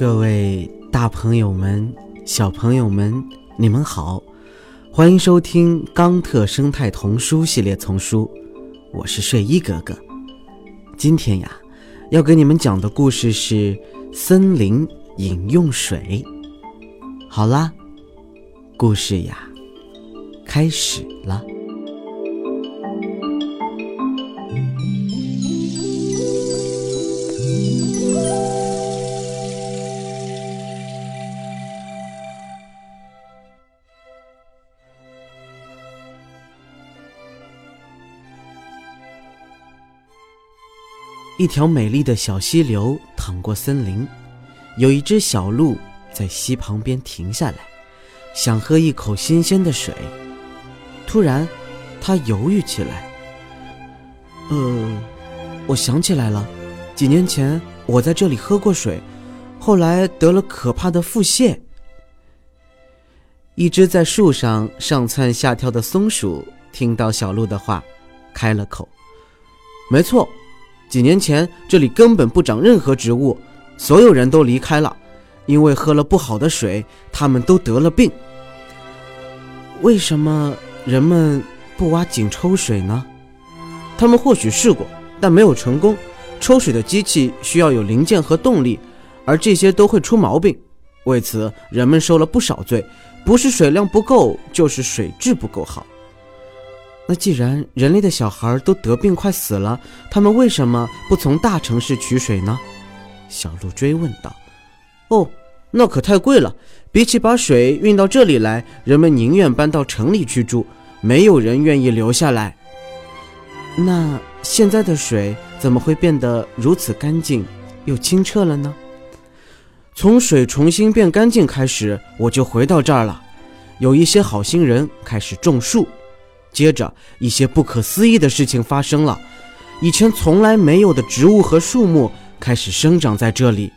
各位大朋友们、小朋友们，你们好，欢迎收听钢特生态童书系列丛书，我是睡衣哥哥。今天呀，要给你们讲的故事是《森林饮用水》。好啦，故事呀，开始了。一条美丽的小溪流淌过森林，有一只小鹿在溪旁边停下来，想喝一口新鲜的水。突然，它犹豫起来。呃，我想起来了，几年前我在这里喝过水，后来得了可怕的腹泻。一只在树上上蹿下跳的松鼠听到小鹿的话，开了口：“没错。”几年前，这里根本不长任何植物，所有人都离开了，因为喝了不好的水，他们都得了病。为什么人们不挖井抽水呢？他们或许试过，但没有成功。抽水的机器需要有零件和动力，而这些都会出毛病。为此，人们受了不少罪，不是水量不够，就是水质不够好。那既然人类的小孩都得病快死了，他们为什么不从大城市取水呢？小鹿追问道。哦，那可太贵了，比起把水运到这里来，人们宁愿搬到城里去住，没有人愿意留下来。那现在的水怎么会变得如此干净又清澈了呢？从水重新变干净开始，我就回到这儿了。有一些好心人开始种树。接着，一些不可思议的事情发生了。以前从来没有的植物和树木开始生长在这里。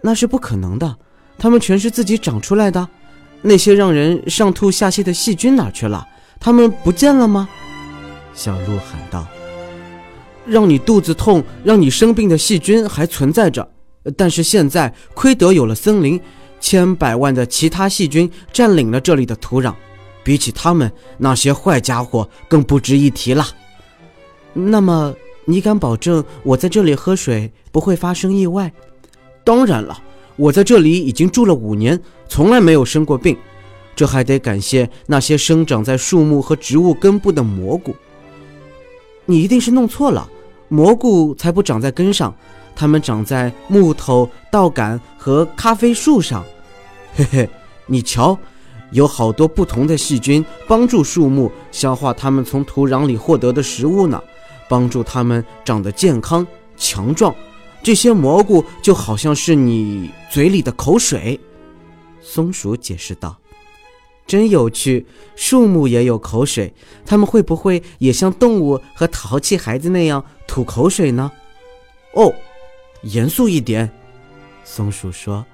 那是不可能的，它们全是自己长出来的。那些让人上吐下泻的细菌哪去了？它们不见了吗？小鹿喊道：“让你肚子痛、让你生病的细菌还存在着，但是现在亏得有了森林，千百万的其他细菌占领了这里的土壤。”比起他们那些坏家伙更不值一提了。那么，你敢保证我在这里喝水不会发生意外？当然了，我在这里已经住了五年，从来没有生过病。这还得感谢那些生长在树木和植物根部的蘑菇。你一定是弄错了，蘑菇才不长在根上，它们长在木头、稻杆和咖啡树上。嘿嘿，你瞧。有好多不同的细菌帮助树木消化它们从土壤里获得的食物呢，帮助它们长得健康强壮。这些蘑菇就好像是你嘴里的口水。松鼠解释道：“真有趣，树木也有口水，它们会不会也像动物和淘气孩子那样吐口水呢？”哦，严肃一点，松鼠说：“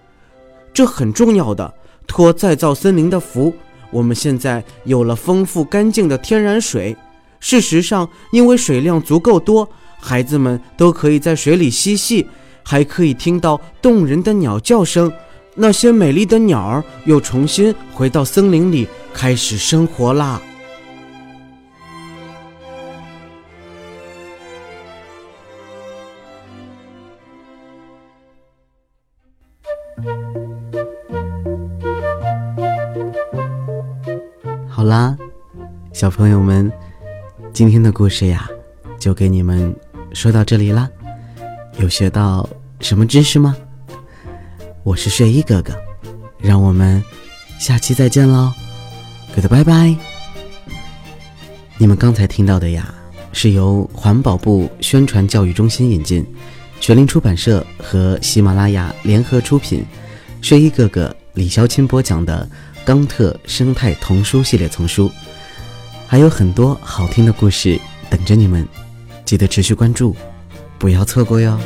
这很重要的。”托再造森林的福，我们现在有了丰富干净的天然水。事实上，因为水量足够多，孩子们都可以在水里嬉戏，还可以听到动人的鸟叫声。那些美丽的鸟儿又重新回到森林里，开始生活啦。好啦，小朋友们，今天的故事呀，就给你们说到这里啦。有学到什么知识吗？我是睡衣哥哥，让我们下期再见喽，good 拜拜。你们刚才听到的呀，是由环保部宣传教育中心引进，学林出版社和喜马拉雅联合出品，睡衣哥哥李潇钦播讲的。冈特生态童书系列丛书，还有很多好听的故事等着你们，记得持续关注，不要错过哟。